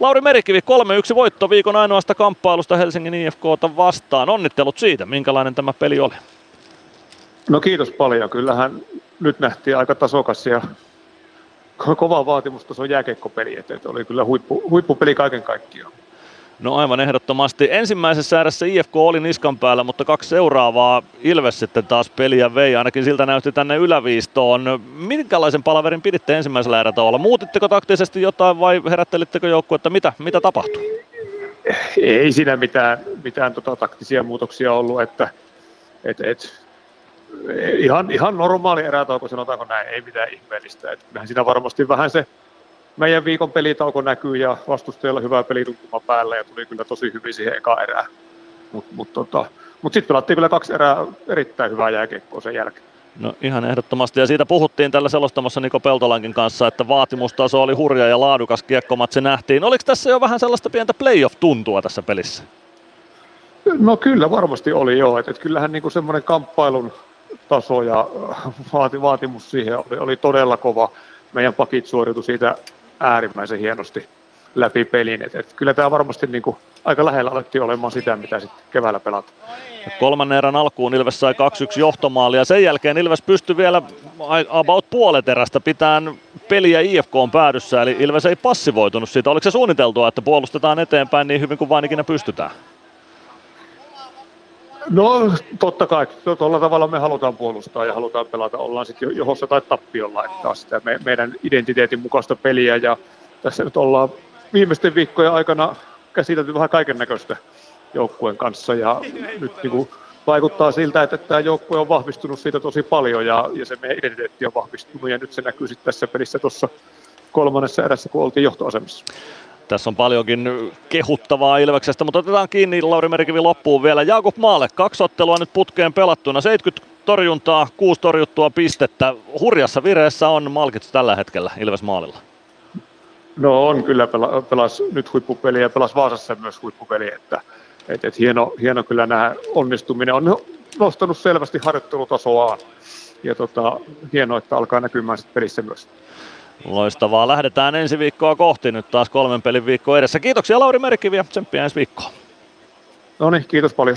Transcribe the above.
Lauri Merikivi, 3-1 voitto viikon ainoasta kamppailusta Helsingin IFKta vastaan. Onnittelut siitä, minkälainen tämä peli oli. No kiitos paljon. Kyllähän nyt nähtiin aika tasokas ja kova vaatimustason jääkeikkopeli, että oli kyllä huippu, huippupeli kaiken kaikkiaan. No aivan ehdottomasti. Ensimmäisessä erässä IFK oli niskan päällä, mutta kaksi seuraavaa Ilves sitten taas peliä vei. Ainakin siltä näytti tänne yläviistoon. Minkälaisen palaverin piditte ensimmäisellä erätauolla? Muutitteko taktisesti jotain vai herättelittekö joukkuetta? Mitä, mitä tapahtui? Ei siinä mitään, mitään tota, taktisia muutoksia ollut, että et, et, ihan, ihan normaali erätauko, sanotaanko näin, ei mitään ihmeellistä. Et kyllähän siinä varmasti vähän se meidän viikon pelitauko näkyy ja vastustajalla hyvä pelituntuma päällä ja tuli kyllä tosi hyvin siihen eka erään. Mutta mut, tota, mut sitten pelattiin kyllä kaksi erää erittäin hyvää jääkiekkoa sen jälkeen. No ihan ehdottomasti, ja siitä puhuttiin tällä selostamassa Niko Peltolankin kanssa, että vaatimustaso oli hurja ja laadukas kiekkomatsi nähtiin. Oliko tässä jo vähän sellaista pientä playoff-tuntua tässä pelissä? No kyllä varmasti oli joo, että et kyllähän niinku semmoinen kamppailun taso ja vaati, vaatimus siihen oli, oli todella kova. Meidän pakit suoriutui siitä äärimmäisen hienosti läpi pelin. Et, et kyllä tämä varmasti niin kuin, aika lähellä alettiin olemaan sitä, mitä sitten keväällä pelataan. Kolmannen erän alkuun Ilves sai 2-1 johtomaalia. Sen jälkeen Ilves pystyi vielä about puolet erästä pitämään peliä IFK on päädyssä, eli Ilves ei passivoitunut siitä. Oliko se suunniteltua, että puolustetaan eteenpäin niin hyvin kuin vain ikinä pystytään? No totta kai, tuolla tavalla me halutaan puolustaa ja halutaan pelata, ollaan sitten johossa tai tappiolla, että sitä me, meidän identiteetin mukaista peliä. Ja tässä nyt ollaan viimeisten viikkojen aikana käsitelty vähän kaiken näköistä joukkueen kanssa. Ja nyt niin kuin vaikuttaa siltä, että tämä joukkue on vahvistunut siitä tosi paljon ja, ja se meidän identiteetti on vahvistunut. Ja nyt se näkyy sitten tässä pelissä tuossa kolmannessa erässä, kun oltiin johtoasemassa. Tässä on paljonkin kehuttavaa Ilveksestä, mutta otetaan kiinni Lauri Merikivi loppuun vielä. Jakub Maalle, kaksi ottelua nyt putkeen pelattuna, 70 torjuntaa, kuusi torjuttua pistettä. Hurjassa vireessä on Malkits tällä hetkellä Ilves Maalilla. No on kyllä, pela, pelas nyt huippupeliä ja pelas Vaasassa myös huippupeli, että et, et hieno, hieno kyllä nämä onnistuminen on nostanut selvästi harjoittelutasoaan ja tota, hienoa, että alkaa näkymään sitten pelissä myös. Loistavaa. Lähdetään ensi viikkoa kohti. Nyt taas kolmen pelin viikko edessä. Kiitoksia Lauri Merkivi ja tsemppiä ensi viikkoon. No niin, kiitos paljon.